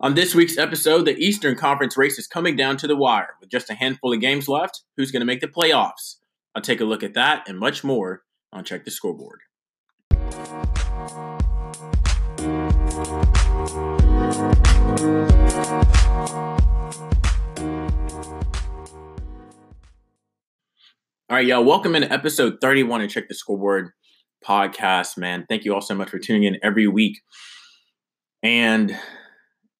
On this week's episode, the Eastern Conference race is coming down to the wire. With just a handful of games left, who's going to make the playoffs? I'll take a look at that and much more on Check the Scoreboard. All right, y'all. Welcome into episode 31 of Check the Scoreboard podcast, man. Thank you all so much for tuning in every week. And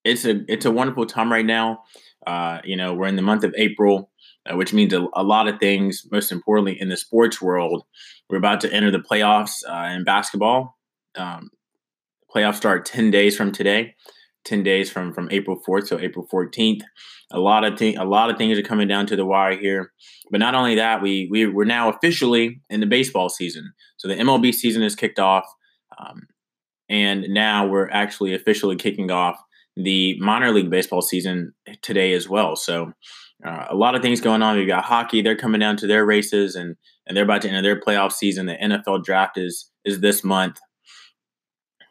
it's a it's a wonderful time right now. Uh, you know, we're in the month of April, uh, which means a, a, lot of things. Most importantly, in the sports world, we're about to enter the playoffs uh, in basketball. Um, playoffs start ten days from today. 10 days from from April 4th so April 14th a lot of things a lot of things are coming down to the wire here but not only that we, we we're now officially in the baseball season so the MLB season is kicked off um, and now we're actually officially kicking off the minor league baseball season today as well so uh, a lot of things going on. We've got hockey; they're coming down to their races, and and they're about to enter their playoff season. The NFL draft is is this month.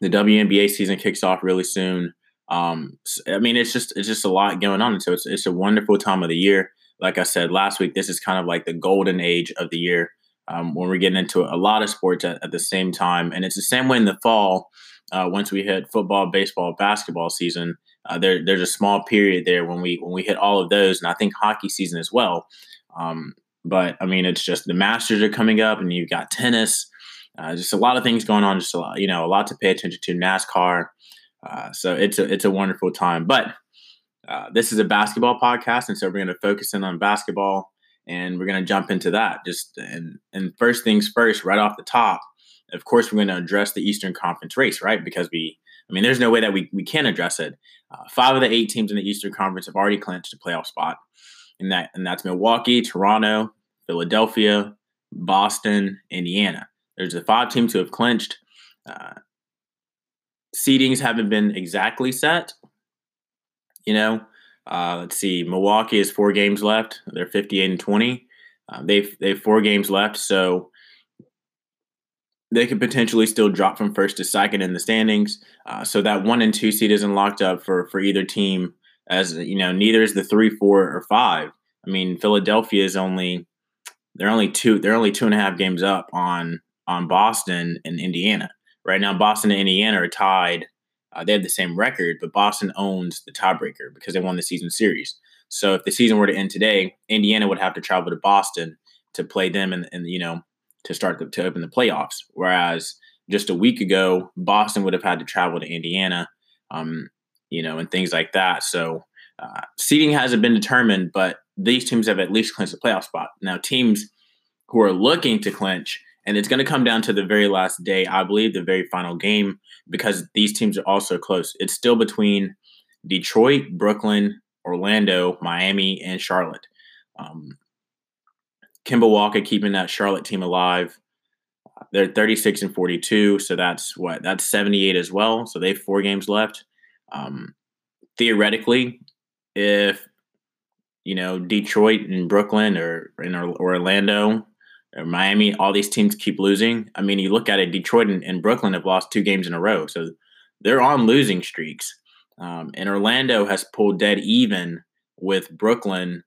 The WNBA season kicks off really soon. Um, I mean, it's just it's just a lot going on. So it's it's a wonderful time of the year. Like I said last week, this is kind of like the golden age of the year um, when we're getting into a lot of sports at, at, the same time. And it's the same way in the fall. Uh, once we hit football, baseball, basketball season, uh, there there's a small period there when we when we hit all of those, and I think hockey season as well. Um, but I mean, it's just the Masters are coming up, and you've got tennis. Uh, just a lot of things going on. Just a lot, you know, a lot to pay attention to. NASCAR. Uh, so it's a it's a wonderful time. But uh, this is a basketball podcast, and so we're going to focus in on basketball, and we're going to jump into that. Just and and first things first, right off the top. Of course, we're going to address the Eastern Conference race, right? Because we, I mean, there's no way that we we can address it. Uh, five of the eight teams in the Eastern Conference have already clinched a playoff spot, and that and that's Milwaukee, Toronto, Philadelphia, Boston, Indiana. There's the five teams who have clinched. Uh, seedings haven't been exactly set. You know, uh, let's see. Milwaukee has four games left. They're 58 and 20. Uh, they've they've four games left, so they could potentially still drop from first to second in the standings. Uh, so that one and two seed isn't locked up for for either team. As you know, neither is the three, four, or five. I mean, Philadelphia is only they're only two they're only two and a half games up on on Boston and Indiana. Right now, Boston and Indiana are tied. Uh, they have the same record, but Boston owns the tiebreaker because they won the season series. So if the season were to end today, Indiana would have to travel to Boston to play them and, and you know to start the, to open the playoffs. Whereas just a week ago, Boston would have had to travel to Indiana, um, you know, and things like that. So uh, seeding hasn't been determined, but these teams have at least clinched a playoff spot. Now, teams who are looking to clinch and it's going to come down to the very last day, I believe, the very final game, because these teams are also close. It's still between Detroit, Brooklyn, Orlando, Miami, and Charlotte. Um, Kemba Walker keeping that Charlotte team alive. They're 36 and 42, so that's what that's 78 as well. So they have four games left. Um, theoretically, if you know Detroit and Brooklyn or in Orlando or Miami, all these teams keep losing. I mean, you look at it, Detroit and, and Brooklyn have lost two games in a row. So they're on losing streaks. Um, and Orlando has pulled dead even with Brooklyn.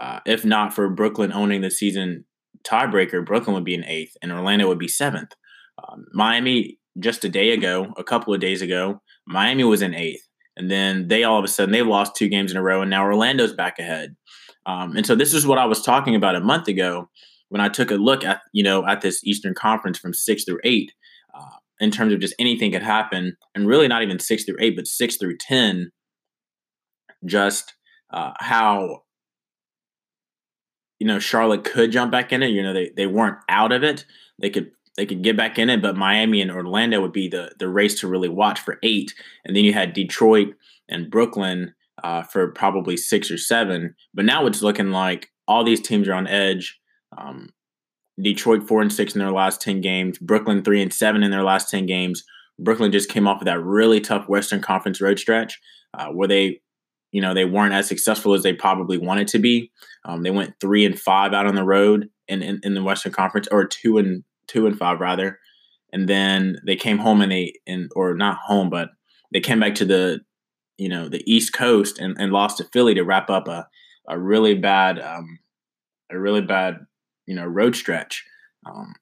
Uh, if not for Brooklyn owning the season tiebreaker, Brooklyn would be in eighth and Orlando would be seventh. Um, Miami, just a day ago, a couple of days ago, Miami was in eighth. And then they all of a sudden they lost two games in a row, and now Orlando's back ahead. Um, and so this is what I was talking about a month ago when I took a look at you know at this Eastern Conference from six through eight, uh, in terms of just anything could happen, and really not even six through eight, but six through ten, just uh, how you know Charlotte could jump back in it. You know they they weren't out of it. They could they could get back in it, but Miami and Orlando would be the the race to really watch for eight, and then you had Detroit and Brooklyn uh, for probably six or seven. But now it's looking like all these teams are on edge. Um, Detroit four and six in their last ten games. Brooklyn three and seven in their last ten games. Brooklyn just came off of that really tough Western Conference road stretch uh, where they, you know, they weren't as successful as they probably wanted to be. Um, they went three and five out on the road in, in, in the Western Conference, or two and two and five rather, and then they came home and they and or not home, but they came back to the you know the East Coast and, and lost to Philly to wrap up a a really bad um, a really bad you know road stretch. Um,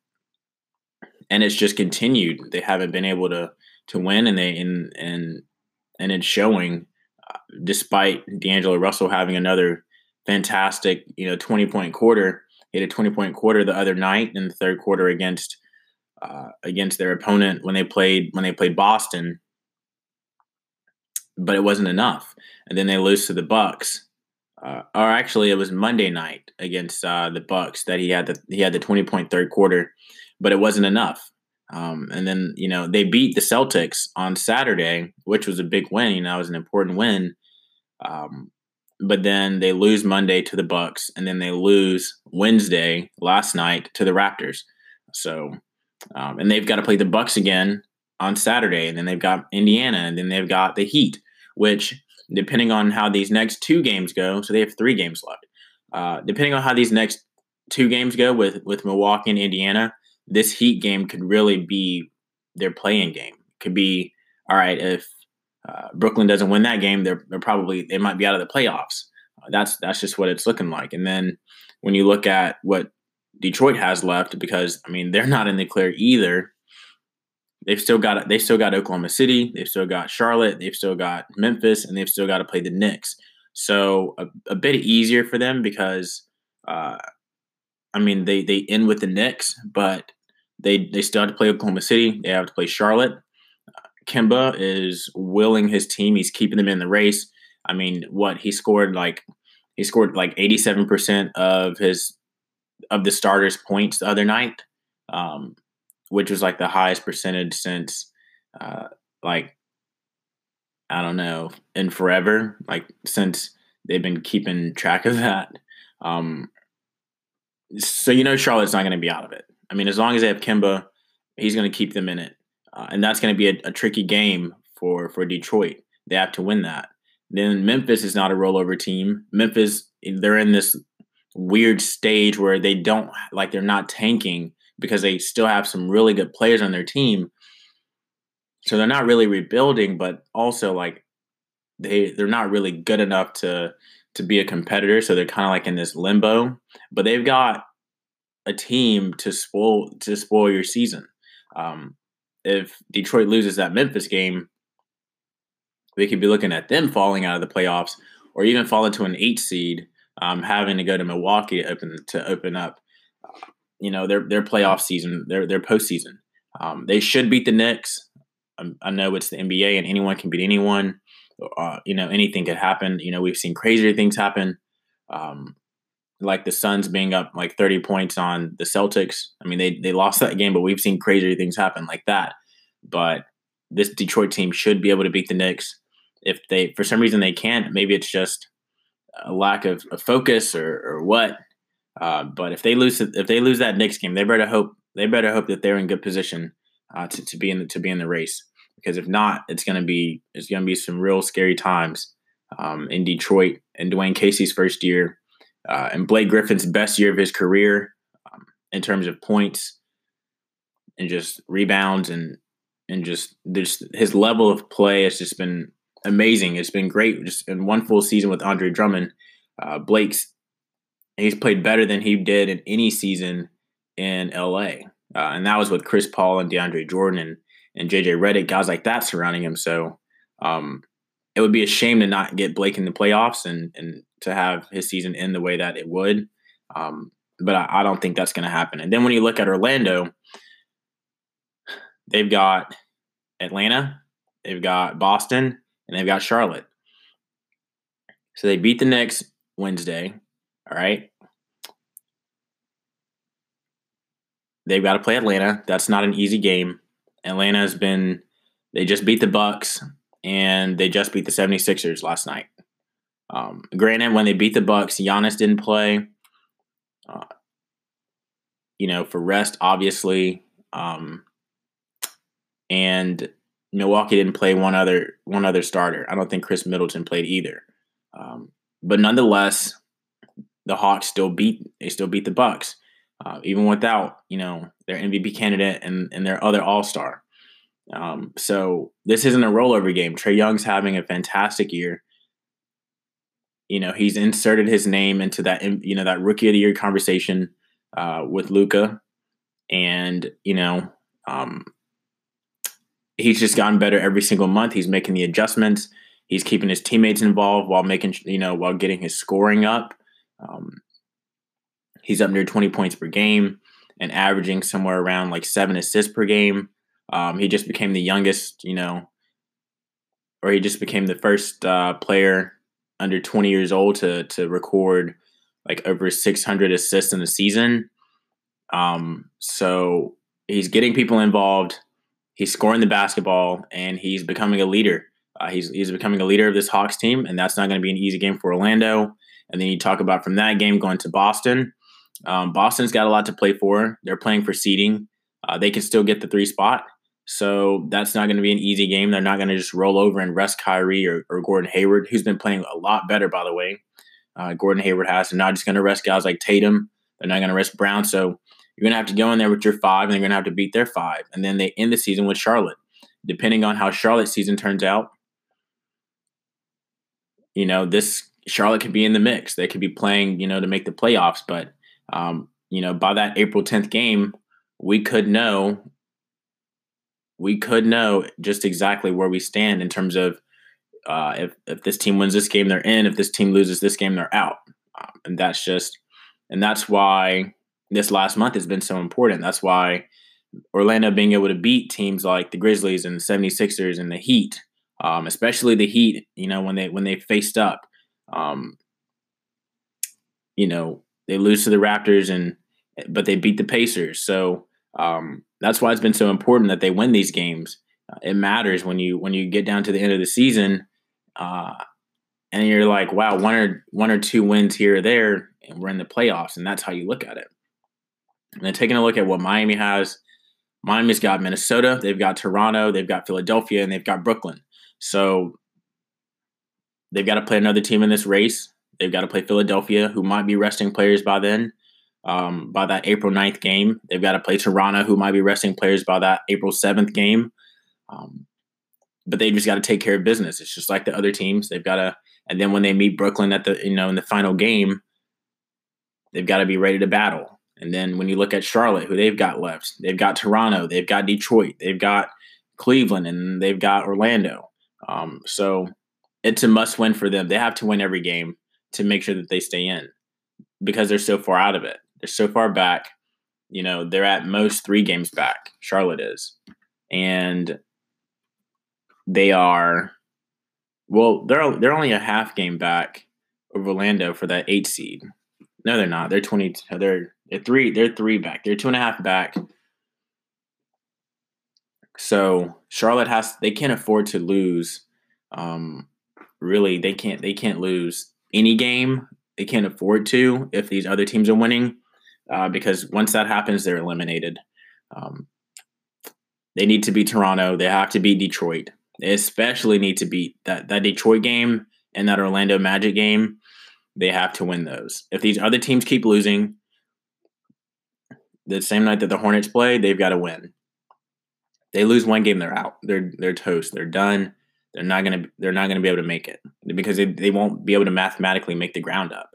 and it's just continued. They haven't been able to to win, and they and and and it's showing. Despite D'Angelo Russell having another fantastic, you know, twenty point quarter, he had a twenty point quarter the other night in the third quarter against uh, against their opponent when they played when they played Boston, but it wasn't enough. And then they lose to the Bucks, uh, or actually it was Monday night against uh, the Bucks that he had the he had the twenty point third quarter, but it wasn't enough. Um, and then you know they beat the Celtics on Saturday, which was a big win. You know, it was an important win. Um, but then they lose Monday to the Bucks, and then they lose Wednesday last night to the Raptors. So um, and they've got to play the Bucks again on Saturday, and then they've got Indiana, and then they've got the Heat, which depending on how these next two games go, so they have three games left. Uh, depending on how these next two games go with with Milwaukee and Indiana, this Heat game could really be their playing game. Could be all right if uh, Brooklyn doesn't win that game, they're, they're probably they might be out of the playoffs. Uh, that's that's just what it's looking like. And then when you look at what Detroit has left because I mean they're not in the clear either. They've still got they still got Oklahoma City, they've still got Charlotte, they've still got Memphis, and they've still got to play the Knicks. So a, a bit easier for them because uh, I mean they they end with the Knicks, but they they still have to play Oklahoma City. They have to play Charlotte. Kemba is willing his team. He's keeping them in the race. I mean, what he scored like he scored like eighty seven percent of his of the starters' points the other night, um, which was like the highest percentage since uh, like I don't know in forever, like since they've been keeping track of that. Um, so you know Charlotte's not going to be out of it. I mean, as long as they have Kemba, he's going to keep them in it, uh, and that's going to be a, a tricky game for for Detroit. They have to win that. Then Memphis is not a rollover team. Memphis, they're in this weird stage where they don't like they're not tanking because they still have some really good players on their team. So they're not really rebuilding, but also like they they're not really good enough to to be a competitor. So they're kind of like in this limbo. But they've got a team to spoil to spoil your season. Um, if Detroit loses that Memphis game, we could be looking at them falling out of the playoffs or even fall into an eight seed um, having to go to Milwaukee to open to open up, you know, their their playoff season, their their postseason. Um, they should beat the Knicks. Um, I know it's the NBA and anyone can beat anyone. Uh, you know, anything could happen. You know, we've seen crazier things happen, um, like the Suns being up like 30 points on the Celtics. I mean, they they lost that game, but we've seen crazier things happen like that. But this Detroit team should be able to beat the Knicks. If they, for some reason, they can't, maybe it's just a lack of, of focus or, or what. Uh, but if they lose if they lose that Knicks game, they better hope they better hope that they're in good position uh, to, to be in the, to be in the race. Because if not, it's gonna be it's gonna be some real scary times um, in Detroit and Dwane Casey's first year uh, and Blake Griffin's best year of his career um, in terms of points and just rebounds and and just there's his level of play has just been amazing. It's been great just in one full season with Andre Drummond. Uh, Blake's he's played better than he did in any season in LA, uh, and that was with Chris Paul and DeAndre Jordan and and JJ Redick, guys like that surrounding him. So um, it would be a shame to not get Blake in the playoffs and and to have his season end the way that it would. Um, but I, I don't think that's going to happen. And then when you look at Orlando, they've got Atlanta, they've got Boston, and they've got Charlotte. So they beat the Knicks Wednesday. All right. They've got to play Atlanta. That's not an easy game. Atlanta has been they just beat the Bucks and they just beat the 76ers last night. Um, granted, when they beat the Bucks, Giannis didn't play. Uh, you know, for rest, obviously. Um, and Milwaukee didn't play one other one other starter. I don't think Khris Middleton played either. Um, but nonetheless, the Hawks still beat they still beat the Bucks, uh, even without you know their MVP candidate and and their other All Star. Um, so this isn't a rollover game. Trae Young's having a fantastic year. You know, he's inserted his name into that you know that rookie of the year conversation uh, with Luka, and you know, um, he's just gotten better every single month. He's making the adjustments. He's keeping his teammates involved while making you know while getting his scoring up. Um, he's up near 20 points per game and averaging somewhere around like seven assists per game. Um, he just became the youngest, you know, or he just became the first uh, player under 20 years old to to record like over 600 assists in a season. Um, so he's getting people involved. He's scoring the basketball, and he's becoming a leader. Uh, he's he's becoming a leader of this Hawks team, and that's not going to be an easy game for Orlando. And then you talk about from that game going to Boston. Um, Boston's got a lot to play for. They're playing for seeding. Uh, they can still get the three spot. So that's not going to be an easy game. They're not going to just roll over and rest Kyrie or, or, Gordon Hayward, who's been playing a lot better, by the way. Uh, Gordon Hayward has. They're not just going to rest guys like Tatum. They're not going to rest Brown. So you're going to have to go in there with your five, and they're going to have to beat their five. And then they end the season with Charlotte. Depending on how Charlotte's season turns out, you know, this Charlotte could be in the mix. They could be playing, you know, to make the playoffs. But, um, you know, by that April 10th game, we could know we could know just exactly where we stand in terms of uh, if if this team wins this game, they're in. If this team loses this game, they're out. Um, and that's just, and that's why this last month has been so important. That's why Orlando being able to beat teams like the Grizzlies and the 76ers and the Heat, um, especially the Heat, you know, when they when they faced up, um, you know, they lose to the Raptors and but they beat the Pacers. So um, that's why it's been so important that they win these games. Uh, it matters when you when you get down to the end of the season, uh, and you're like, wow, one or one or two wins here or there, and we're in the playoffs, and that's how you look at it. And then taking a look at what Miami has, Miami's got Minnesota, they've got Toronto, they've got Philadelphia, and they've got Brooklyn. So they've got to play another team in this race. They've got to play Philadelphia, who might be resting players by then um, by that April 9th game. They've got to play Toronto, who might be resting players by that April 7th game. Um, but they just got to take care of business. It's just like the other teams. They've got to, and then when they meet Brooklyn at the, you know, in the final game, they've got to be ready to battle. And then when you look at Charlotte, who they've got left, they've got Toronto, they've got Detroit, they've got Cleveland, and they've got Orlando. Um, so it's a must win for them. They have to win every game to make sure that they stay in because they're so far out of it. They're so far back. You know, they're at most three games back. Charlotte is, and they are. Well, they're they're only a half game back of Orlando for that eight seed. No, they're not. They're twenty. They're they're three. They're three back. They're two and a half back. So Charlotte has. They can't afford to lose. Um, really, they can't. They can't lose any game. They can't afford to if these other teams are winning uh, because once that happens, they're eliminated. Um, they need to beat Toronto. They have to beat Detroit. They especially need to beat that that Detroit game and that Orlando Magic game. They have to win those. If these other teams keep losing, the same night that the Hornets play, they've got to win. They lose one game, they're out. They're they're toast. They're done. They're not gonna they're not gonna be able to make it because they, they won't be able to mathematically make the ground up.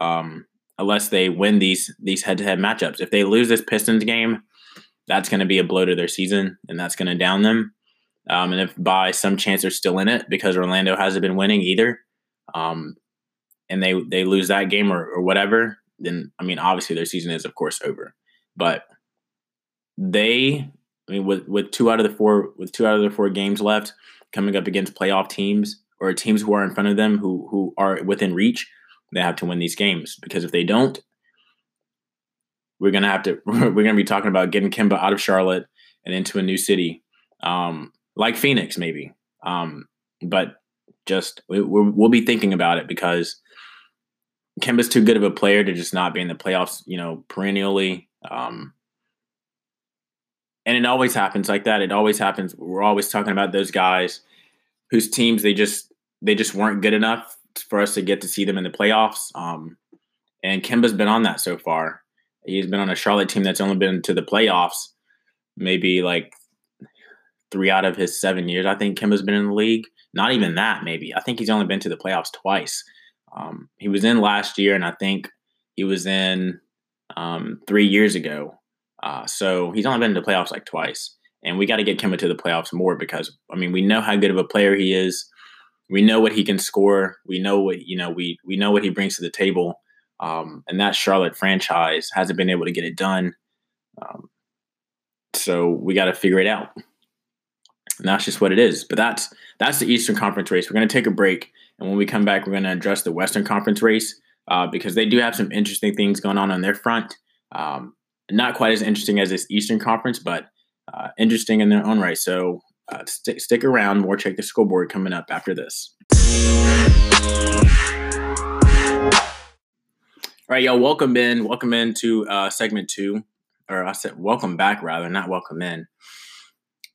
Um, unless they win these these head to head matchups. If they lose this Pistons game, that's going to be a blow to their season, and that's going to down them. Um, and if by some chance they're still in it because Orlando hasn't been winning either, um, and they they lose that game or, or whatever, then I mean obviously their season is of course over. But they, I mean, with with two out of the four with two out of the four games left, coming up against playoff teams or teams who are in front of them who who are within reach, they have to win these games because if they don't, we're gonna have to we're gonna be talking about getting Kemba out of Charlotte and into a new city, um, like Phoenix maybe. Um, but just we, will be thinking about it because Kemba's too good of a player to just not be in the playoffs, you know, perennially. Um, and it always happens like that. It always happens. We're always talking about those guys whose teams they just they just weren't good enough for us to get to see them in the playoffs. Um, and Kemba's been on that so far. He's been on a Charlotte team that's only been to the playoffs maybe like three out of his seven years. I think Kemba's been in the league. Not even that, maybe. I think he's only been to the playoffs twice. Um, he was in last year, and I think he was in um, three years ago. Uh, so he's only been to the playoffs like twice. And we got to get Kemba to the playoffs more because, I mean, we know how good of a player he is. We know what he can score. We know what, you know, we, we know what he brings to the table. Um, and that Charlotte franchise hasn't been able to get it done. Um, so we got to figure it out. And that's just what it is. But that's that's the Eastern Conference race. We're going to take a break, and when we come back, we're going to address the Western Conference race uh, because they do have some interesting things going on on their front. Um, not quite as interesting as this Eastern Conference, but uh, interesting in their own right. So uh, st- stick around. More check the scoreboard coming up after this. All right, y'all. Welcome in. Welcome in to uh, segment two, or I said welcome back rather, not welcome in.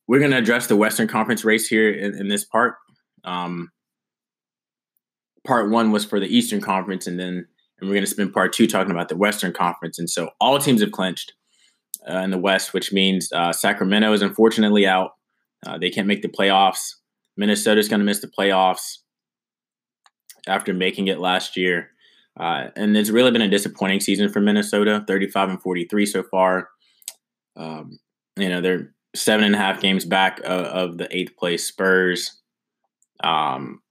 We're going to address the Western Conference race here in, in this part. Um, part one was for the Eastern Conference, and then and we're going to spend part two talking about the Western Conference. And so all teams have clinched uh, in the West, which means uh, Sacramento is unfortunately out. Uh, they can't make the playoffs. Minnesota's going to miss the playoffs after making it last year. Uh, and it's really been a disappointing season for Minnesota 35 and 43 so far. Um, you know, they're seven and a half games back of, of the eighth place Spurs. Um,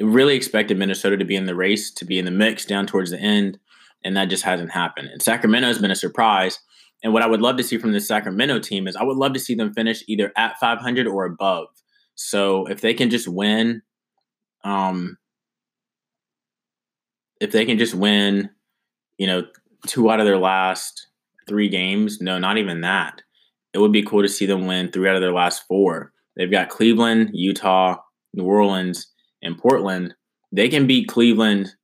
really expected Minnesota to be in the race, to be in the mix down towards the end, and that just hasn't happened. And Sacramento has been a surprise. And what I would love to see from the Sacramento team is I would love to see them finish either at 500 or above. So if they can just win, um, if they can just win, you know, two out of their last three games, no, not even that. It would be cool to see them win three out of their last four. They've got Cleveland, Utah, New Orleans, and Portland, they can beat Cleveland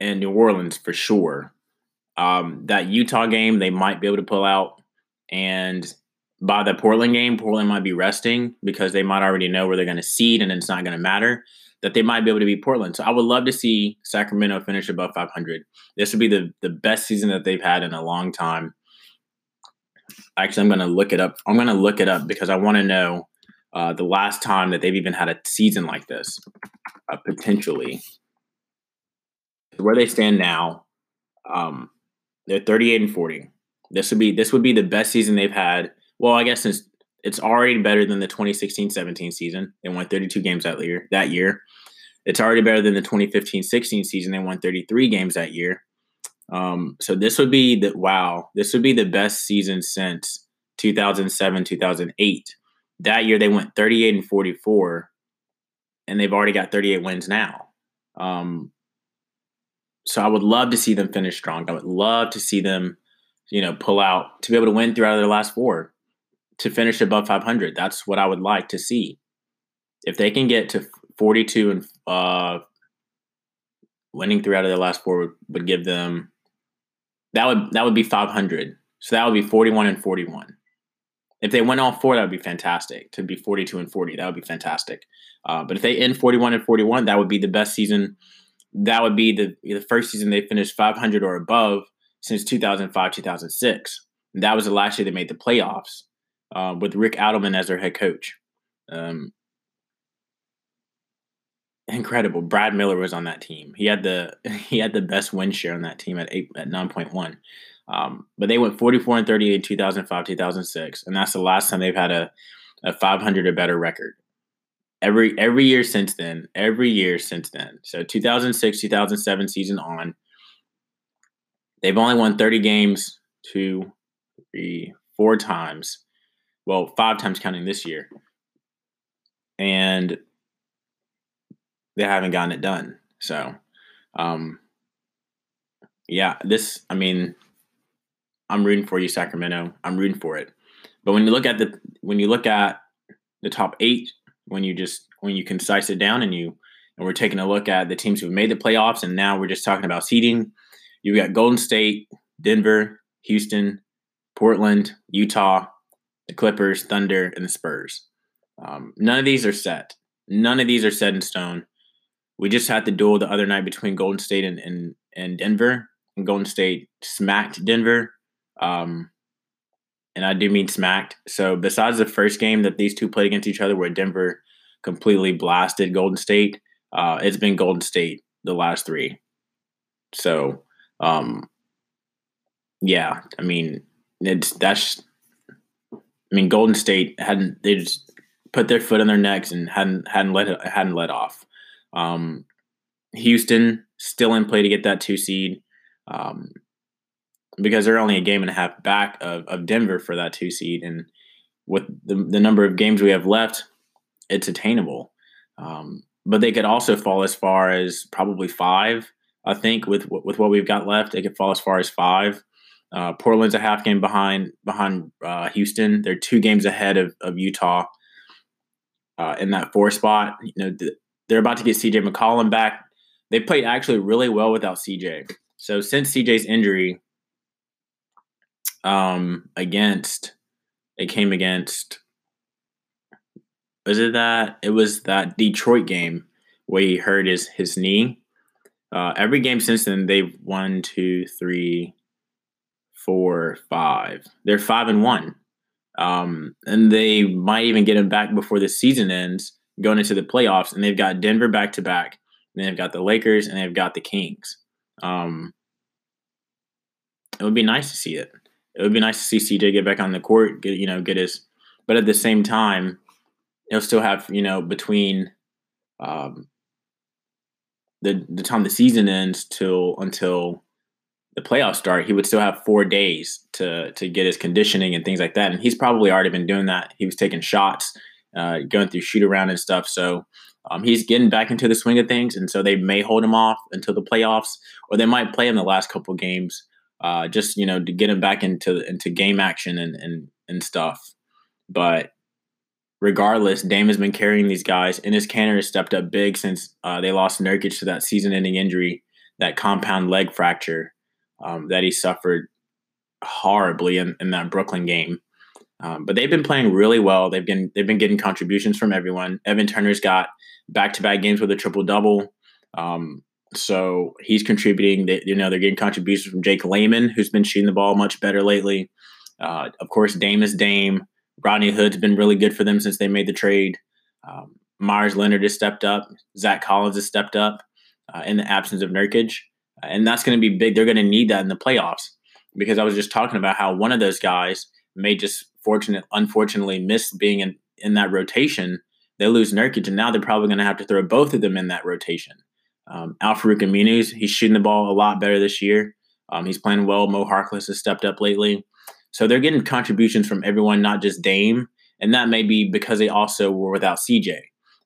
and New Orleans for sure. Um, that Utah game, they might be able to pull out. And by the Portland game, Portland might be resting because they might already know where they're going to seed and it's not going to matter. That they might be able to beat Portland. So I would love to see Sacramento finish above 500. This would be the, the best season that they've had in a long time. Actually, I'm going to look it up. I'm going to look it up because I want to know uh, the last time that they've even had a season like this, uh, potentially. Where they stand now, um, they're 38 and 40. This would be this would be the best season they've had. Well, I guess since it's already better than the 2016-17 season. They won 32 games that year. That year, it's already better than the 2015-16 season. They won 33 games that year. Um, so this would be the wow. This would be the best season since 2007 2008 that year they went 38 and 44 and they've already got 38 wins now. Um, so i would love to see them finish strong. I would love to see them you know pull out to be able to win throughout their last four to finish above 500 that's what i would like to see. If they can get to 42 and uh, winning three out of their last four would, would give them that would that would be 500 so that would be 41 and 41 if they went all four, that would be fantastic. To be 42 and 40, that would be fantastic. Uh, but if they end 41 and 41, that would be the best season. That would be the the first season they finished 500 or above since 2005 2006. And that was the last year they made the playoffs uh, with Rick Adelman as their head coach. Um, incredible. Brad Miller was on that team. He had the he had the best win share on that team at eight at 9.1. Um, but they went 44 and 38 in 2005, 2006, and that's the last time they've had a, a 500 or better record. Every every year since then, every year since then. So 2006, 2007 season on, they've only won 30 games two, three, four times. Well, five times counting this year, and they haven't gotten it done. So, um, yeah, this. I mean, I'm rooting for you, Sacramento. I'm rooting for it. But when you look at the when you look at the top eight, when you just when you concise it down and you and we're taking a look at the teams who've made the playoffs, and now we're just talking about seeding. You've got Golden State, Denver, Houston, Portland, Utah, the Clippers, Thunder, and the Spurs. Um, none of these are set. None of these are set in stone. We just had the duel the other night between Golden State and, and, and Denver. And Golden State smacked Denver um, and I do mean smacked. So besides the first game that these two played against each other, where Denver completely blasted Golden State, uh, it's been Golden State the last three. So, um, yeah, I mean, it's that's. I mean, Golden State hadn't they just put their foot on their necks and hadn't hadn't let hadn't let off. Um, Houston still in play to get that two seed. Um, because they're only a game and a half back of, of Denver for that two seed. And with the, the number of games we have left, it's attainable. Um, but they could also fall as far as probably five. I think with with what we've got left, they could fall as far as five. Uh, Portland's a half game behind behind uh, Houston. They're two games ahead of, of Utah uh, in that four spot. You know, they're about to get CJ McCollum back. They played actually really well without CJ. So since CJ's injury, um, against it came against was it that it was that Detroit game where he hurt his his knee. Uh, every game since then, they've won two, three, four, five. They're five and one, um, and they might even get him back before the season ends, going into the playoffs. And they've got Denver back to back, and they've got the Lakers, and they've got the Kings. Um, it would be nice to see it it would be nice to see CJ get back on the court, get you know, get his. But at the same time, he'll still have you know between um, the the time the season ends till until the playoffs start, he would still have four days to to get his conditioning and things like that. And he's probably already been doing that. He was taking shots, uh, going through shoot around and stuff. So um, he's getting back into the swing of things, and so they may hold him off until the playoffs, or they might play him the last couple games uh, just you know to get him back into into game action and and and stuff. But regardless, Dame has been carrying these guys, and Enes Kanter has stepped up big since uh, they lost Nurkic to that season-ending injury, that compound leg fracture um, that he suffered horribly in, in that Brooklyn game. Um, but they've been playing really well. They've been they've been getting contributions from everyone. Evan Turner's got back-to-back games with a triple double. Um, so he's contributing. You know, they're getting contributions from Jake Layman, who's been shooting the ball much better lately. Uh, of course, Dame is Dame. Rodney Hood's been really good for them since they made the trade. Um, Meyers Leonard has stepped up. Zach Collins has stepped up uh, in the absence of Nurkic. Uh, and that's going to be big. They're going to need that in the playoffs because I was just talking about how one of those guys may just fortunate, unfortunately miss being in, in that rotation. They lose Nurkic, and now they're probably going to have to throw both of them in that rotation. Um, Al-Farouq Aminu, he's shooting the ball a lot better this year. Um, he's playing well. Mo Harkless has stepped up lately. So they're getting contributions from everyone, not just Dame. And that may be because they also were without CJ.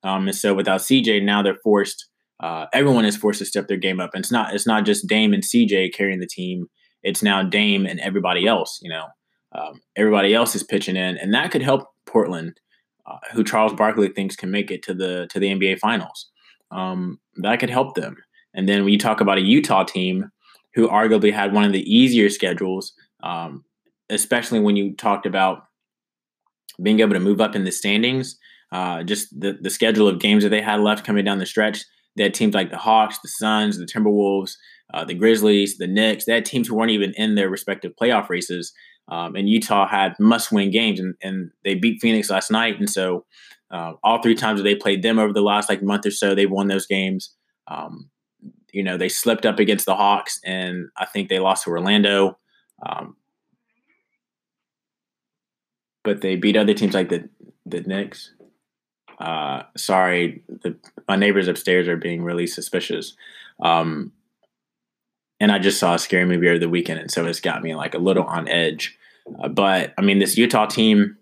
Um, and so without CJ, now they're forced. Uh, everyone is forced to step their game up. And it's not it's not just Dame and CJ carrying the team. It's now Dame and everybody else. You know, um, everybody else is pitching in, and that could help Portland, uh, who Charles Barkley thinks can make it to the to the NBA Finals um, that could help them. And then when you talk about a Utah team who arguably had one of the easier schedules, um, especially when you talked about being able to move up in the standings, uh, just the, the schedule of games that they had left coming down the stretch. They had teams like the Hawks, the Suns, the Timberwolves, uh, the Grizzlies, the Knicks. They had teams who weren't even in their respective playoff races. Um, and Utah had must-win games, and, and they beat Phoenix last night. And so uh, all three times that they played them over the last like month or so, they've won those games. Um, you know, they slipped up against the Hawks, and I think they lost to Orlando. Um, but they beat other teams like the the Knicks. Uh, sorry, the, my neighbors upstairs are being really suspicious. Um, and I just saw a scary movie over the weekend, and so it's got me like a little on edge. Uh, but I mean, this Utah team,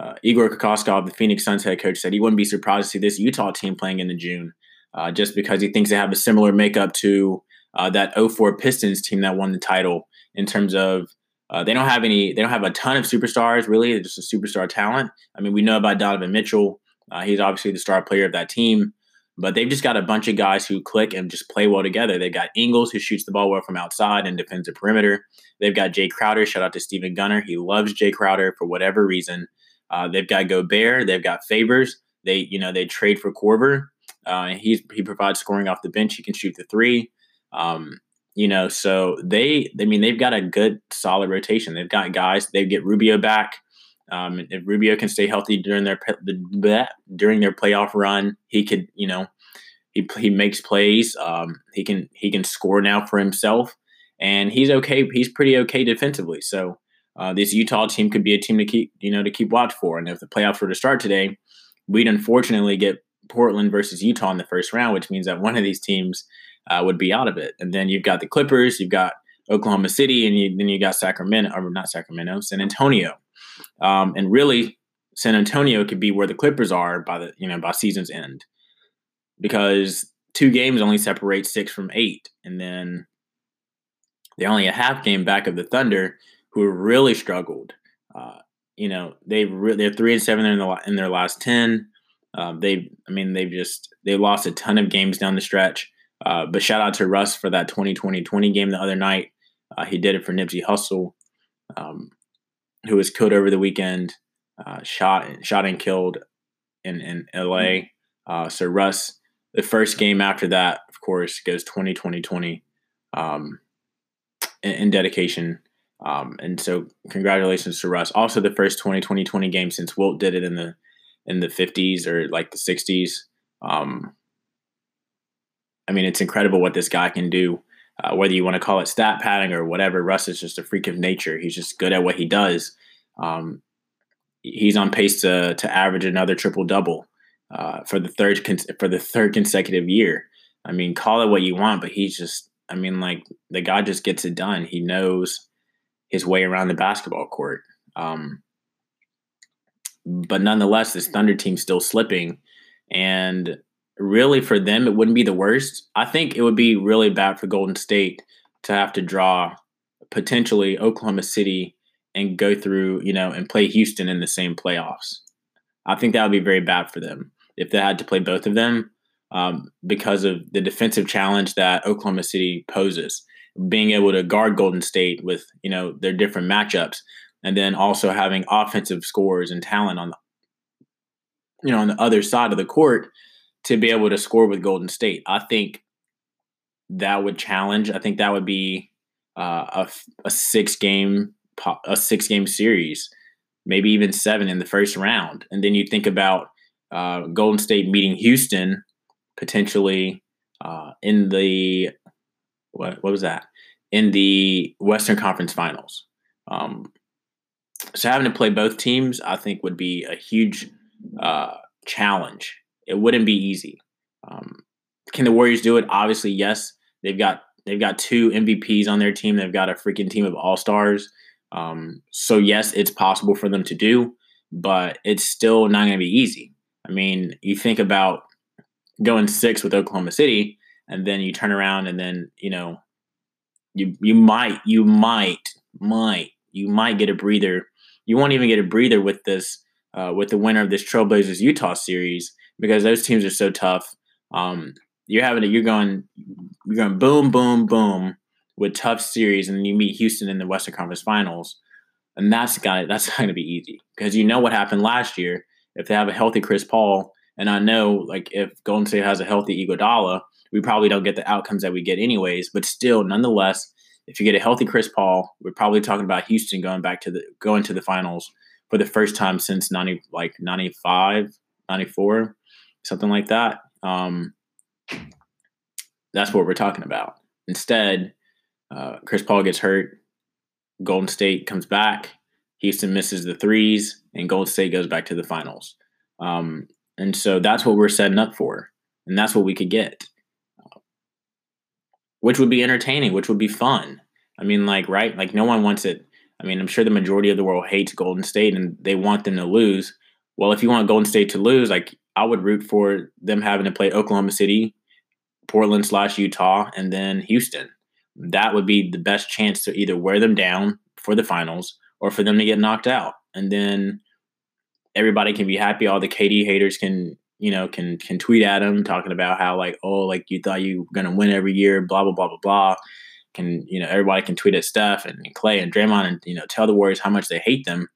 uh, Igor Kokoskov, the Phoenix Suns head coach, said he wouldn't be surprised to see this Utah team playing in the June, uh, just because he thinks they have a similar makeup to uh, that 04 Pistons team that won the title in terms of uh, they don't have any, they don't have a ton of superstars really, They're just a superstar talent. I mean, we know about Donovan Mitchell. Uh, he's obviously the star player of that team, but they've just got a bunch of guys who click and just play well together. They've got Ingles, who shoots the ball well from outside and defends the perimeter. They've got Jae Crowder. Shout out to Stephen Gunner. He loves Jae Crowder for whatever reason. Uh, they've got Gobert. They've got Favors. They, you know, they trade for Korver. Uh, he provides scoring off the bench. He can shoot the three. Um, you know, so they, I mean, they've got a good, solid rotation. They've got guys. They get Rubio back. Um, if Rubio can stay healthy during their during their playoff run, he could, you know, he he makes plays. Um, he can he can score now for himself, and he's okay. He's pretty okay defensively. So uh, this Utah team could be a team to keep you know to keep watch for. And if the playoffs were to start today, we'd unfortunately get Portland versus Utah in the first round, which means that one of these teams uh, would be out of it. And then you've got the Clippers, you've got Oklahoma City, and you, then you got Sacramento, or not Sacramento, San Antonio. Um, and really, San Antonio could be where the Clippers are by the you know by season's end, because two games only separate six from eight, and then they're only a half game back of the Thunder, who really struggled. Uh, you know they re- they're three and seven in, the, in their last ten. Um, they, I mean, they've just they lost a ton of games down the stretch. Uh, but shout out to Russ for that 2020-20 game the other night. Uh, he did it for Nipsey Hussle, um, who was killed over the weekend, uh, shot shot and killed in in L.A. Uh, so Russ, the first game after that, of course, goes 2020-20 um, in, in, dedication. Um, and so congratulations to Russ. Also, the first 2020-20 game since Wilt did it in the in the 50s or like the 60s. Um, I mean, it's incredible what this guy can do. Uh, whether you want to call it stat padding or whatever, Russ is just a freak of nature. He's just good at what he does. Um, he's on pace to to average another triple double uh, for the third for the third consecutive year. I mean, call it what you want, but he's just. I mean, like the guy just gets it done. He knows his way around the basketball court. Um, but nonetheless, this Thunder team's still slipping, and really for them, it wouldn't be the worst. I think it would be really bad for Golden State to have to draw potentially Oklahoma City and go through, you know, and play Houston in the same playoffs. I think that would be very bad for them if they had to play both of them um, because of the defensive challenge that Oklahoma City poses. Being able to guard Golden State with, you know, their different matchups, and then also having offensive scores and talent on the, you know, on the other side of the court to be able to score with Golden State. I think that would challenge. I think that would be uh, a, a six game a six game series, maybe even seven in the first round. And then you think about uh, Golden State meeting Houston potentially uh, in the what what was that in the Western Conference Finals. Um, so having to play both teams, I think, would be a huge uh, challenge it wouldn't be easy. Um, can the Warriors do it? Obviously, yes. They've got they've got two MVPs on their team. They've got a freaking team of all stars. Um, so yes, it's possible for them to do, but it's still not going to be easy. I mean, you think about going six with Oklahoma City, and then you turn around and then you know you you might you might might you might get a breather. You won't even get a breather with this uh, with the winner of this Trailblazers Utah series because those teams are so tough. Um, you're having it. You're going. You're going boom, boom, boom with tough series, and you meet Houston in the Western Conference Finals, and that's got that's not going to be easy because you know what happened last year. If they have a healthy Chris Paul, and I know like if Golden State has a healthy Iguodala, we probably don't get the outcomes that we get anyways. But still, nonetheless, if you get a healthy Chris Paul, we're probably talking about Houston going back to the going to the finals for the first time since 90 like 95 94 something like that. Um, that's what we're talking about. Instead, uh, Chris Paul gets hurt. Golden State comes back. Houston misses the threes, and Golden State goes back to the finals. Um, and so that's what we're setting up for, and that's what we could get, which would be entertaining, which would be fun. I mean, like, right? Like, no one wants it. I mean, I'm sure the majority of the world hates Golden State and they want them to lose. Well, if you want Golden State to lose, like I would root for them having to play Oklahoma City, Portland slash Utah, and then Houston. That would be the best chance to either wear them down for the finals or for them to get knocked out. And then everybody can be happy. All the KD haters can, you know, can can tweet at them talking about how like, oh, like you thought you were gonna win every year, blah blah blah blah blah. Can you know everybody can tweet at Steph and, and Klay and Draymond and you know tell the Warriors how much they hate them.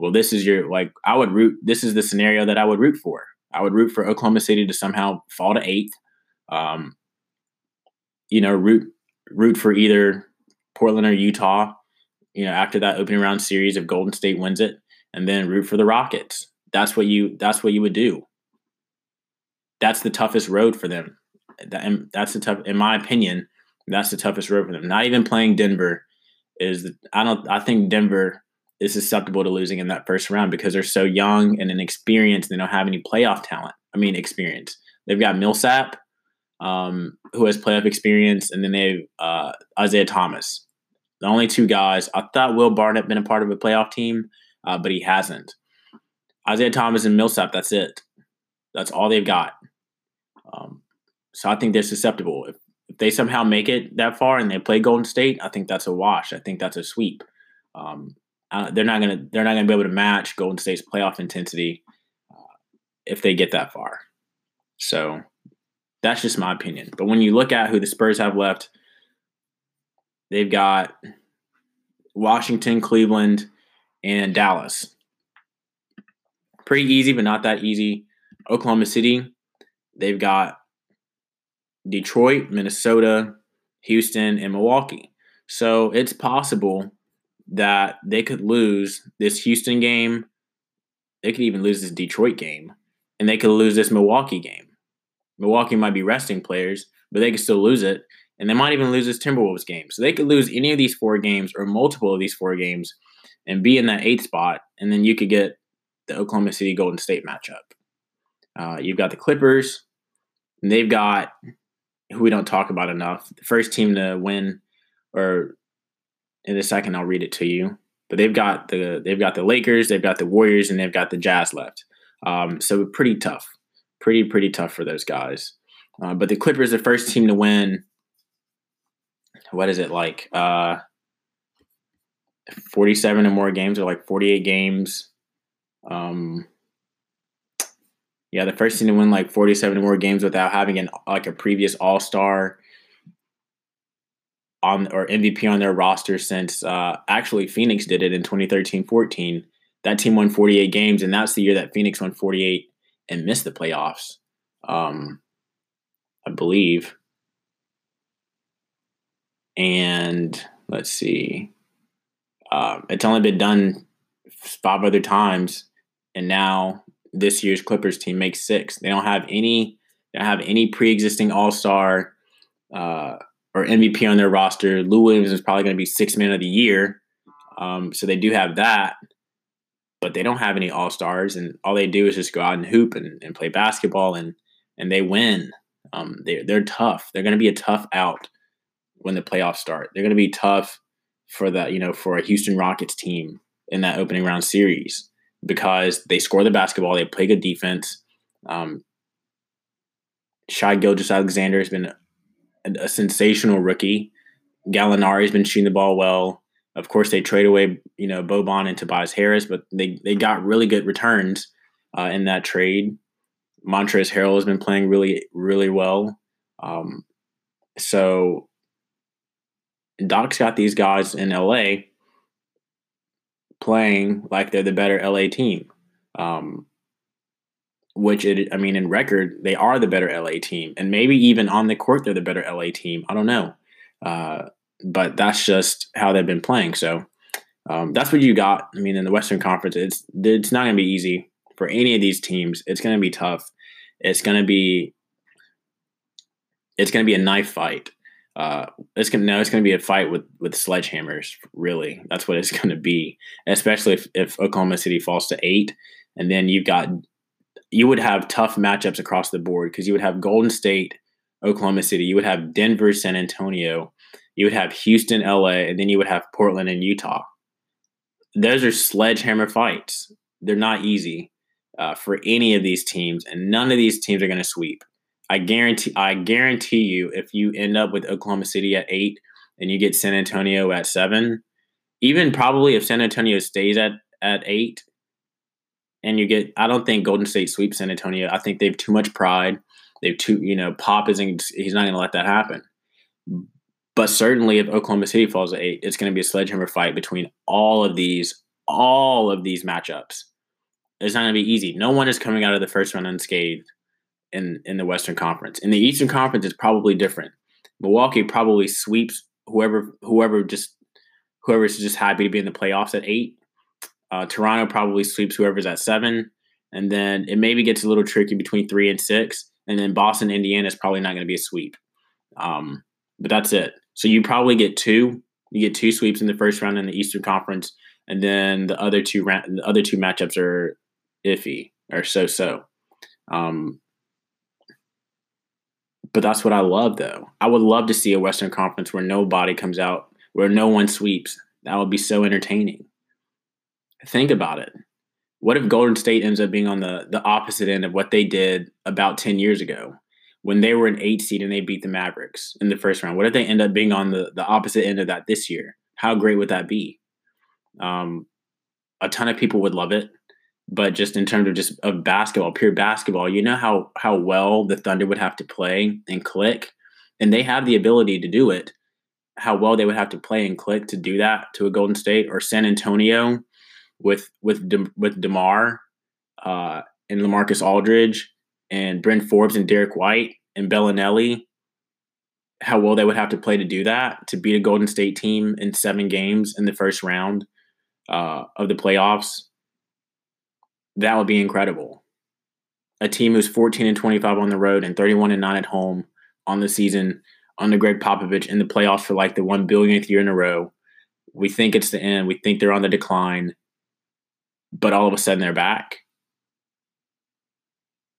Well, this is your like I would root. This is the scenario that I would root for. I would root for Oklahoma City to somehow fall to eighth. Um, you know, root root for either Portland or Utah. You know, after that opening round series, if Golden State wins it, and then root for the Rockets. That's what you. That's what you would do. That's the toughest road for them. That, that's the tough, in my opinion. That's the toughest road for them. Not even playing Denver is. I don't. I think Denver is susceptible to losing in that first round because they're so young and inexperienced. They don't have any playoff talent. I mean, experience. They've got Millsap, um, who has playoff experience, and then they uh, Isaiah Thomas. The only two guys. I thought Will Barton been a part of a playoff team, uh, but he hasn't. Isaiah Thomas and Millsap. That's it. That's all they've got. Um, so I think they're susceptible. If, if they somehow make it that far and they play Golden State, I think that's a wash. I think that's a sweep. Um, uh, they're not gonna they're not gonna be able to match Golden State's playoff intensity uh, if they get that far. So that's just my opinion. But when you look at who the Spurs have left, they've got Washington, Cleveland, and Dallas. Pretty easy, but not that easy. Oklahoma City, they've got Detroit, Minnesota, Houston, and Milwaukee. So it's possible that they could lose this Houston game. They could even lose this Detroit game, and they could lose this Milwaukee game. Milwaukee might be resting players, but they could still lose it. And they might even lose this Timberwolves game. So they could lose any of these four games or multiple of these four games and be in that eighth spot. And then you could get the Oklahoma City Golden State matchup. Uh, you've got the Clippers, and they've got who we don't talk about enough. The first team to win, or in a second I'll read it to you. But they've got the they've got the Lakers, they've got the Warriors, and they've got the Jazz left. Um, so pretty tough, pretty pretty tough for those guys. Uh, but the Clippers, the first team to win. What is it like? Uh, Forty-seven or more games, or like forty-eight games. Um, yeah, the first team to win like forty-seven more games without having an like a previous All Star on or MVP on their roster since uh, actually Phoenix did it in 2013-14. That team won 48 games, and that's the year that Phoenix won 48 and missed the playoffs. Um, I believe. And let's see, uh, it's only been done five other times, and now this year's Clippers team makes six. They don't have any. They don't have any pre-existing All Star. Uh, or MVP on their roster. Lou Williams is probably going to be six man of the year. Um, so they do have that, but they don't have any all stars, and all they do is just go out and hoop and, and play basketball, and and they win. Um, they they're tough. They're going to be a tough out when the playoffs start. They're going to be tough for the you know for a Houston Rockets team in that opening round series because they score the basketball, they play good defense. Um, Shai Gilgeous-Alexander has been a, sensational rookie. Gallinari's been shooting the ball well. Of course, they trade away, you know, Boban and Tobias Harris, but they they got really good returns uh, in that trade. Montrezl Harrell has been playing really, really well. Um, so Doc's got these guys in LA playing like they're the better LA team. Um, which it, I mean, in record, they are the better LA team, and maybe even on the court, they're the better LA team. I don't know, uh, but that's just how they've been playing. So um, that's what you got. I mean, in the Western Conference, it's it's not going to be easy for any of these teams. It's going to be tough. It's going to be it's going to be a knife fight. Uh, it's gonna no, it's gonna be a fight with with sledgehammers. Really, that's what it's gonna be. Especially if, if Oklahoma City falls to eight, and then you've got you would have tough matchups across the board because you would have Golden State, Oklahoma City, you would have Denver, San Antonio, you would have Houston, LA, and then you would have Portland and Utah. Those are sledgehammer fights. They're not easy uh, for any of these teams, and none of these teams are going to sweep. I guarantee. I guarantee you, if you end up with Oklahoma City at eight and you get San Antonio at seven, even probably if San Antonio stays at at eight, and you get I don't think Golden State sweeps San Antonio. I think they have too much pride. They've too you know Pop isn't he's not going to let that happen. But certainly, if Oklahoma City falls at eight, it's going to be a sledgehammer fight between all of these all of these matchups. It's not going to be easy. No one is coming out of the first round unscathed in in the Western Conference. In the Eastern Conference, it's probably different. Milwaukee probably sweeps whoever whoever just whoever's just happy to be in the playoffs at eight. Uh, Toronto probably sweeps whoever's at seven, and then it maybe gets a little tricky between three and six, and then Boston, Indiana is probably not going to be a sweep. Um, but that's it. So you probably get two. You get two sweeps in the first round in the Eastern Conference, and then the other two ra- the other two matchups are iffy or so so. Um, but that's what I love, though. I would love to see a Western Conference where nobody comes out, where no one sweeps. That would be so entertaining. Think about it. What if Golden State ends up being on the the opposite end of what they did about ten years ago, when they were an eight seed and they beat the Mavericks in the first round? What if they end up being on the the opposite end of that this year? How great would that be? Um, a ton of people would love it but just in terms of just of basketball, pure basketball, you know how how well the Thunder would have to play and click, and they have the ability to do it. How well they would have to play and click to do that to a Golden State or San Antonio with with De, with Demar uh, and LaMarcus Aldridge and Bryn Forbes and Derrick White and Belinelli. How well they would have to play to do that to beat a Golden State team in seven games in the first round uh, of the playoffs that would be incredible. A team who's 14 and 25 on the road and 31 and 9 at home on the season under Gregg Popovich in the playoffs for like the one billionth year in a row. We think it's the end. We think they're on the decline, but all of a sudden they're back.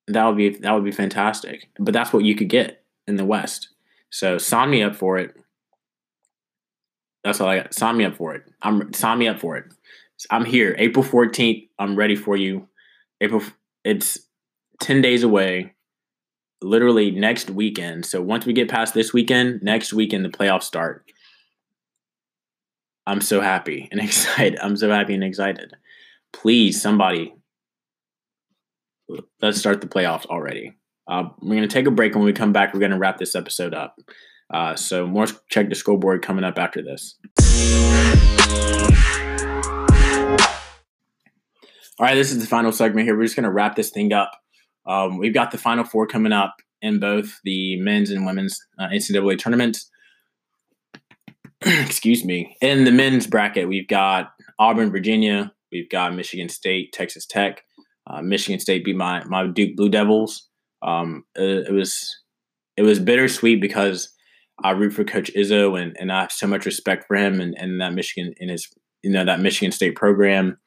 That would be that would be fantastic. But that's what you could get in the West. So sign me up for it. That's all I got. Sign me up for it. I'm sign me up for it. I'm here. April 14th. I'm ready for you. April. It's ten days away. Literally next weekend. So once we get past this weekend, next weekend the playoffs start. I'm so happy and excited. I'm so happy and excited. Please, somebody, let's start the playoffs already. Uh, we're going to take a break. When we come back, we're going to wrap this episode up. Uh, so, more check the scoreboard coming up after this. All right, this is the final segment here. We're just going to wrap this thing up. Um, we've got the final four coming up in both the men's and women's uh, NCAA tournaments. Excuse me. In the men's bracket, we've got Auburn, Virginia. We've got Michigan State, Texas Tech. Uh, Michigan State beat my my Duke Blue Devils. Um, it, it, was it was bittersweet because I root for Coach Izzo and, and I have so much respect for him and, and that Michigan in his you know that Michigan State program.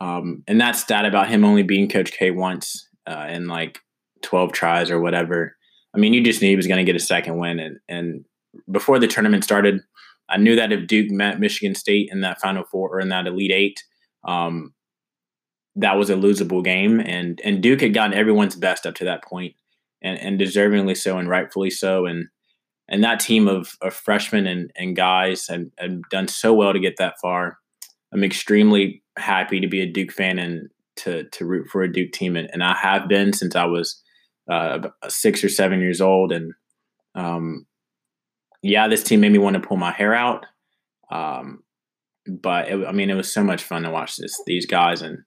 Um, and that stat about him only being Coach K once uh, in like 12 tries or whatever. I mean, you just knew he was going to get a second win. And, and before the tournament started, I knew that if Duke met Michigan State in that Final Four or in that Elite Eight, um, that was a losable game. And and Duke had gotten everyone's best up to that point, and, and deservingly so, and rightfully so. And and that team of, of freshmen and, and guys had, had done so well to get that far. I'm extremely happy to be a Duke fan and to to root for a Duke team, and, and I have been since I was uh, six or seven years old. And um, yeah, this team made me want to pull my hair out. Um, but it, I mean, it was so much fun to watch this these guys, and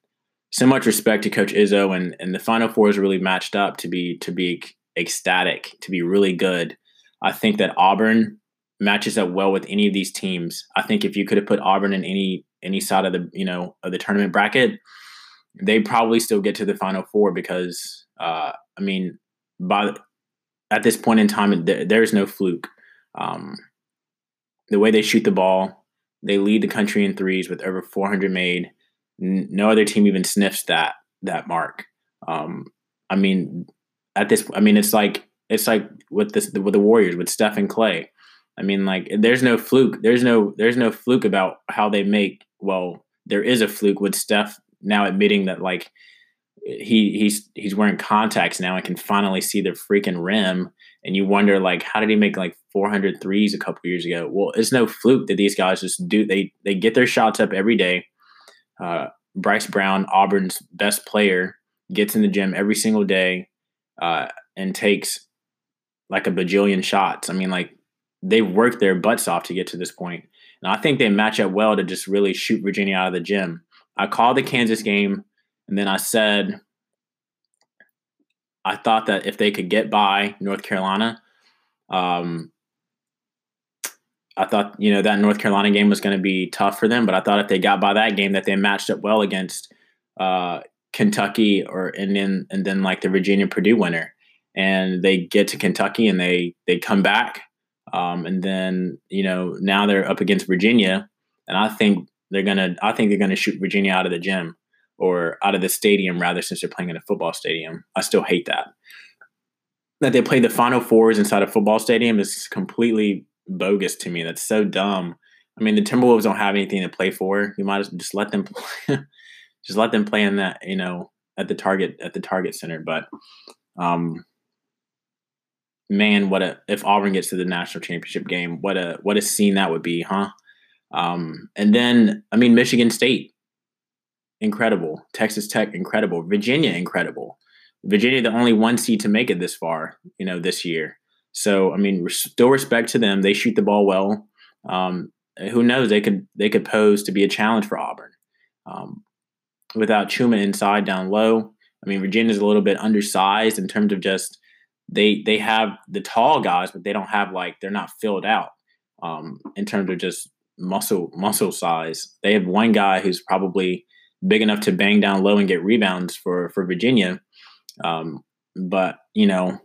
so much respect to Coach Izzo, and and the Final Four is really matched up to be to be ecstatic, to be really good. I think that Auburn matches up well with any of these teams. I think if you could have put Auburn in any any side of the you know of the tournament bracket, they probably still get to the final four because uh, I mean, by at this point in time, there, there's no fluke. Um, the way they shoot the ball, they lead the country in threes with over 400 made. No other team even sniffs that that mark. Um, I mean, at this, I mean, it's like it's like with this with the Warriors with Steph and Clay. I mean, like there's no fluke. There's no there's no fluke about how they make. Well, there is a fluke with Steph now admitting that like he he's he's wearing contacts now and can finally see the freaking rim. And you wonder like how did he make like 400 threes a couple years ago? Well, it's no fluke that these guys just do. They they get their shots up every day. Uh, Bryce Brown, Auburn's best player, gets in the gym every single day uh, and takes like a bajillion shots. I mean, like they've worked their butts off to get to this point. And I think they match up well to just really shoot Virginia out of the gym. I called the Kansas game, and then I said I thought that if they could get by North Carolina, um, I thought you know that North Carolina game was going to be tough for them, but I thought if they got by that game, that they matched up well against uh, Kentucky or and then and then like the Virginia Purdue winner, and they get to Kentucky and they they come back, um, and then you know now they're up against Virginia, and I think they're gonna I think they're gonna shoot Virginia out of the gym or out of the stadium rather since they're playing in a football stadium. I still hate that. That they play the Final Fours inside a football stadium is completely bogus to me. That's so dumb. I mean, the Timberwolves don't have anything to play for. You might just let them play, just let them play in that, you know, at the target at the target center. But um man, what a if Auburn gets to the national championship game, what a what a scene that would be, huh? Um, and then I mean Michigan State, incredible. Texas Tech, incredible. Virginia, incredible. Virginia, the only one seed to make it this far, you know, this year. So I mean, still respect to them. They shoot the ball well. Um, who knows? They could they could pose to be a challenge for Auburn. Um, without Chuma inside down low, I mean, Virginia's a little bit undersized in terms of just they they have the tall guys, but they don't have like they're not filled out um, in terms of just muscle muscle size. They have one guy who's probably big enough to bang down low and get rebounds for for Virginia. Um, but you know,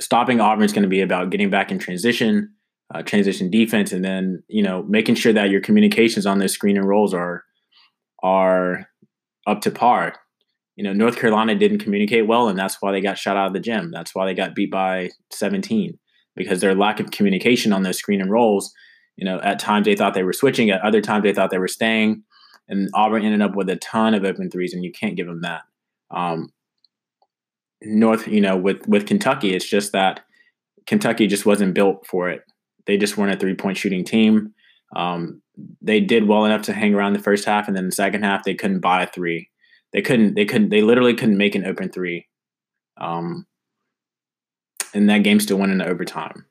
stopping Auburn is going to be about getting back in transition, uh, transition defense, and then you know making sure that your communications on those screen and rolls are are up to par. You know, North Carolina didn't communicate well, and that's why they got shot out of the gym. That's why they got beat by 17 because their lack of communication on those screen and rolls. You know, at times they thought they were switching, at other times they thought they were staying, and Auburn ended up with a ton of open threes, and you can't give them that. Um, North, you know, with with Kentucky, it's just that Kentucky just wasn't built for it. They just weren't a three point shooting team. Um, they did well enough to hang around the first half, and then the second half they couldn't buy a three. They couldn't. They couldn't. They literally couldn't make an open three. Um, and that game still went into overtime.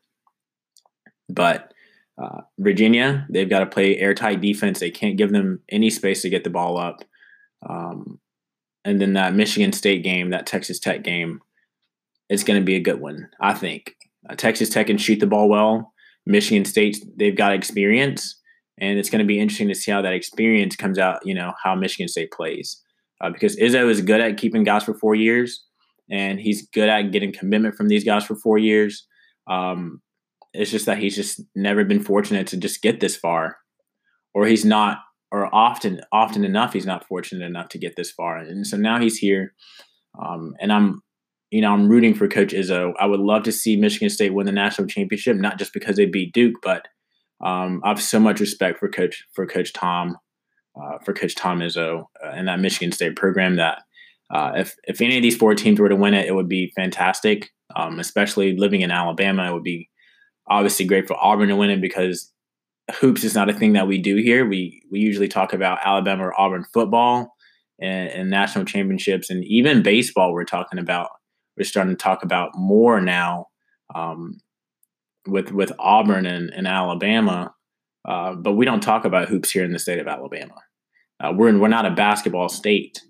But uh, Virginia, they've got to play airtight defense. They can't give them any space to get the ball up. Um, and then that Michigan State game, that Texas Tech game, it's going to be a good one, I think. Uh, Texas Tech can shoot the ball well. Michigan State, they've got experience, and it's going to be interesting to see how that experience comes out. You know how Michigan State plays, uh, because Izzo is good at keeping guys for four years, and he's good at getting commitment from these guys for four years. Um, it's just that he's just never been fortunate to just get this far, or he's not or often often enough he's not fortunate enough to get this far. And so now he's here um, and i'm you know i'm rooting for coach izzo. I would love to see michigan state win the national championship not just because they beat duke but um, i have so much respect for coach for coach tom uh, for coach tom izzo uh, and that michigan state program that uh, if, if any of these four teams were to win it it would be fantastic um, especially living in alabama it would be obviously great for auburn to win it because hoops is not a thing that we do here. We we usually talk about Alabama or Auburn football and, and, national championships, and even baseball. We're talking about. We're starting to talk about more now um, with with Auburn and, and Alabama, uh, but we don't talk about hoops here in the state of Alabama. Uh, we're in, we're not a basketball state.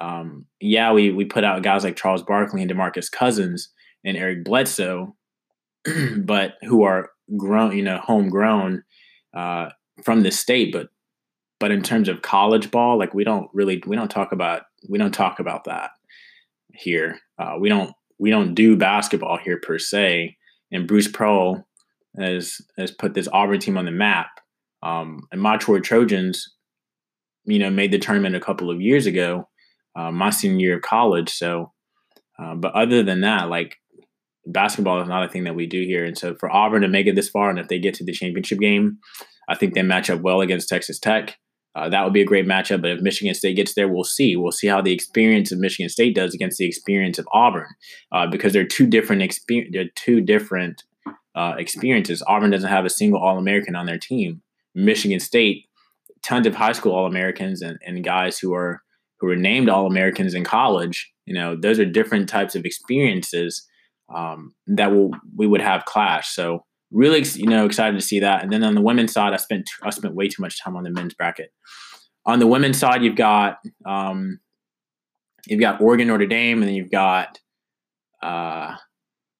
Um, yeah, we we put out guys like Charles Barkley and Demarcus Cousins and Eric Bledsoe, but who are grown, you know, homegrown uh, from the state, but but in terms of college ball, like we don't really we don't talk about we don't talk about that here. Uh, we don't we don't do basketball here per se. And Bruce Pearl has has put this Auburn team on the map. Um, and my Troy Trojans, you know, made the tournament a couple of years ago, uh, my senior year of college. So, uh, but other than that, like basketball is not a thing that we do here. And so for Auburn to make it this far, and if they get to the championship game, I think they match up well against Texas Tech. Uh, that would be a great matchup. But if Michigan State gets there, we'll see. We'll see how the experience of Michigan State does against the experience of Auburn, uh, because they're two different experience. They're two different uh, experiences. Auburn doesn't have a single All American on their team. Michigan State, tons of high school All Americans and, and guys who are who are named All Americans in college. You know, those are different types of experiences um, that will we would have clash. So really, you know, excited to see that. And then on the women's side, I spent I spent way too much time on the men's bracket. On the women's side, you've got um, you've got Oregon, Notre Dame, and then you've got uh,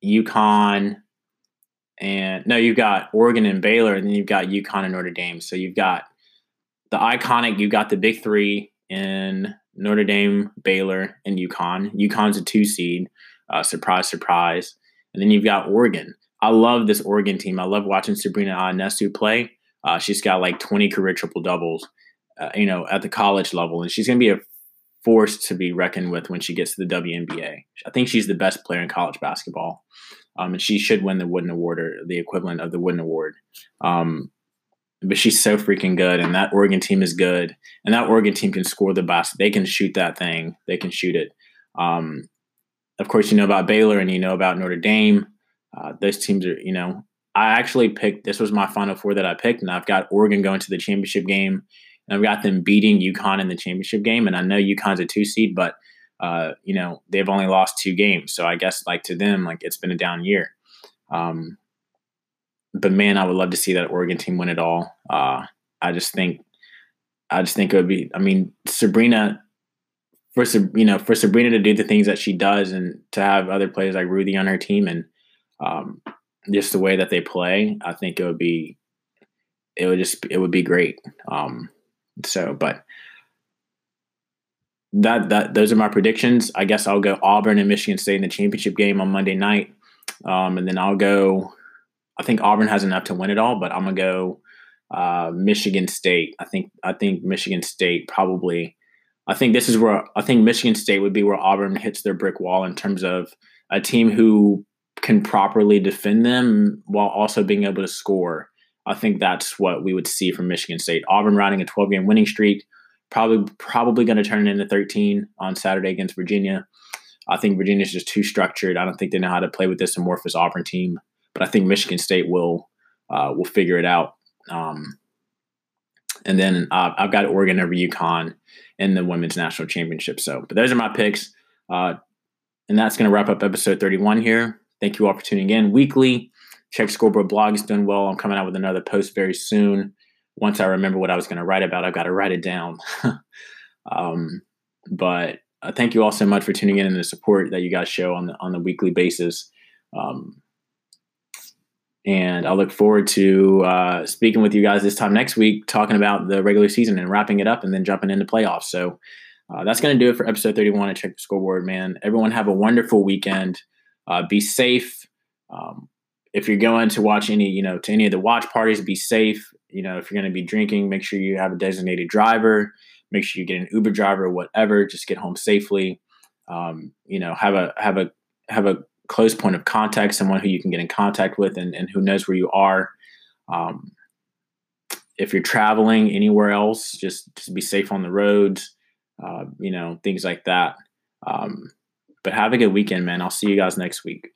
UConn, and no, you've got Oregon and Baylor, and then you've got UConn and Notre Dame. So you've got the iconic, you've got the big three in Notre Dame, Baylor, and UConn. UConn's a two seed. Uh, surprise, surprise. And then you've got Oregon. I love this Oregon team. I love watching Sabrina Ionescu play. Uh, she's got like 20 career triple doubles, uh, you know, at the college level, and she's going to be a force to be reckoned with when she gets to the WNBA. I think she's the best player in college basketball, um, and she should win the Wooden Award or the equivalent of the Wooden Award. Um, but she's so freaking good, and that Oregon team is good, and that Oregon team can score the basket. They can shoot that thing. They can shoot it. Um, of course, you know about Baylor and you know about Notre Dame. Uh, those teams are, you know, I actually picked. This was my Final Four that I picked, and I've got Oregon going to the championship game, and I've got them beating UConn in the championship game. And I know UConn's a two seed, but uh, you know they've only lost two games, so I guess like to them, like it's been a down year. Um, but man, I would love to see that Oregon team win it all. Uh, I just think, I just think it would be. I mean, Sabrina, for you know, for Sabrina to do the things that she does, and to have other players like Ruthie on her team, and um, just the way that they play, I think it would be, it would just, it would be great. Um, so, but that that those are my predictions. I guess I'll go Auburn and Michigan State in the championship game on Monday night, um, and then I'll go I think Auburn has enough to win it all, but I'm gonna go uh, Michigan State. I think I think Michigan State probably. I think this is where I think Michigan State would be where Auburn hits their brick wall in terms of a team who can properly defend them while also being able to score. I think that's what we would see from Michigan State. Auburn riding a 12 game winning streak, probably probably going to turn it into 13 on Saturday against Virginia. I think Virginia's just too structured. I don't think they know how to play with this amorphous Auburn team but I think Michigan State will uh, will figure it out. Um, and then uh, I've got Oregon over UConn in the women's national championship. So, but those are my picks, uh, and that's going to wrap up episode 31 here. Thank you all for tuning in weekly. Check Scoreboard blog is doing well. I'm coming out with another post very soon. Once I remember what I was going to write about, I've got to write it down. um, but uh, thank you all so much for tuning in and the support that you guys show on the on the weekly basis. Um, and I look forward to uh, speaking with you guys this time next week, talking about the regular season and wrapping it up and then jumping into playoffs. So uh, that's going to do it for episode 31 of Check the Scoreboard, man. Everyone have a wonderful weekend. Uh, be safe. Um, if you're going to watch any, you know, to any of the watch parties, be safe. You know, if you're going to be drinking, make sure you have a designated driver. Make sure you get an Uber driver or whatever. Just get home safely. Um, you know, have a have a have a close point of contact, someone who you can get in contact with and, and who knows where you are. Um, if you're traveling anywhere else, just, just be safe on the roads, uh, you know, things like that. Um, but have a good weekend, man. I'll see you guys next week.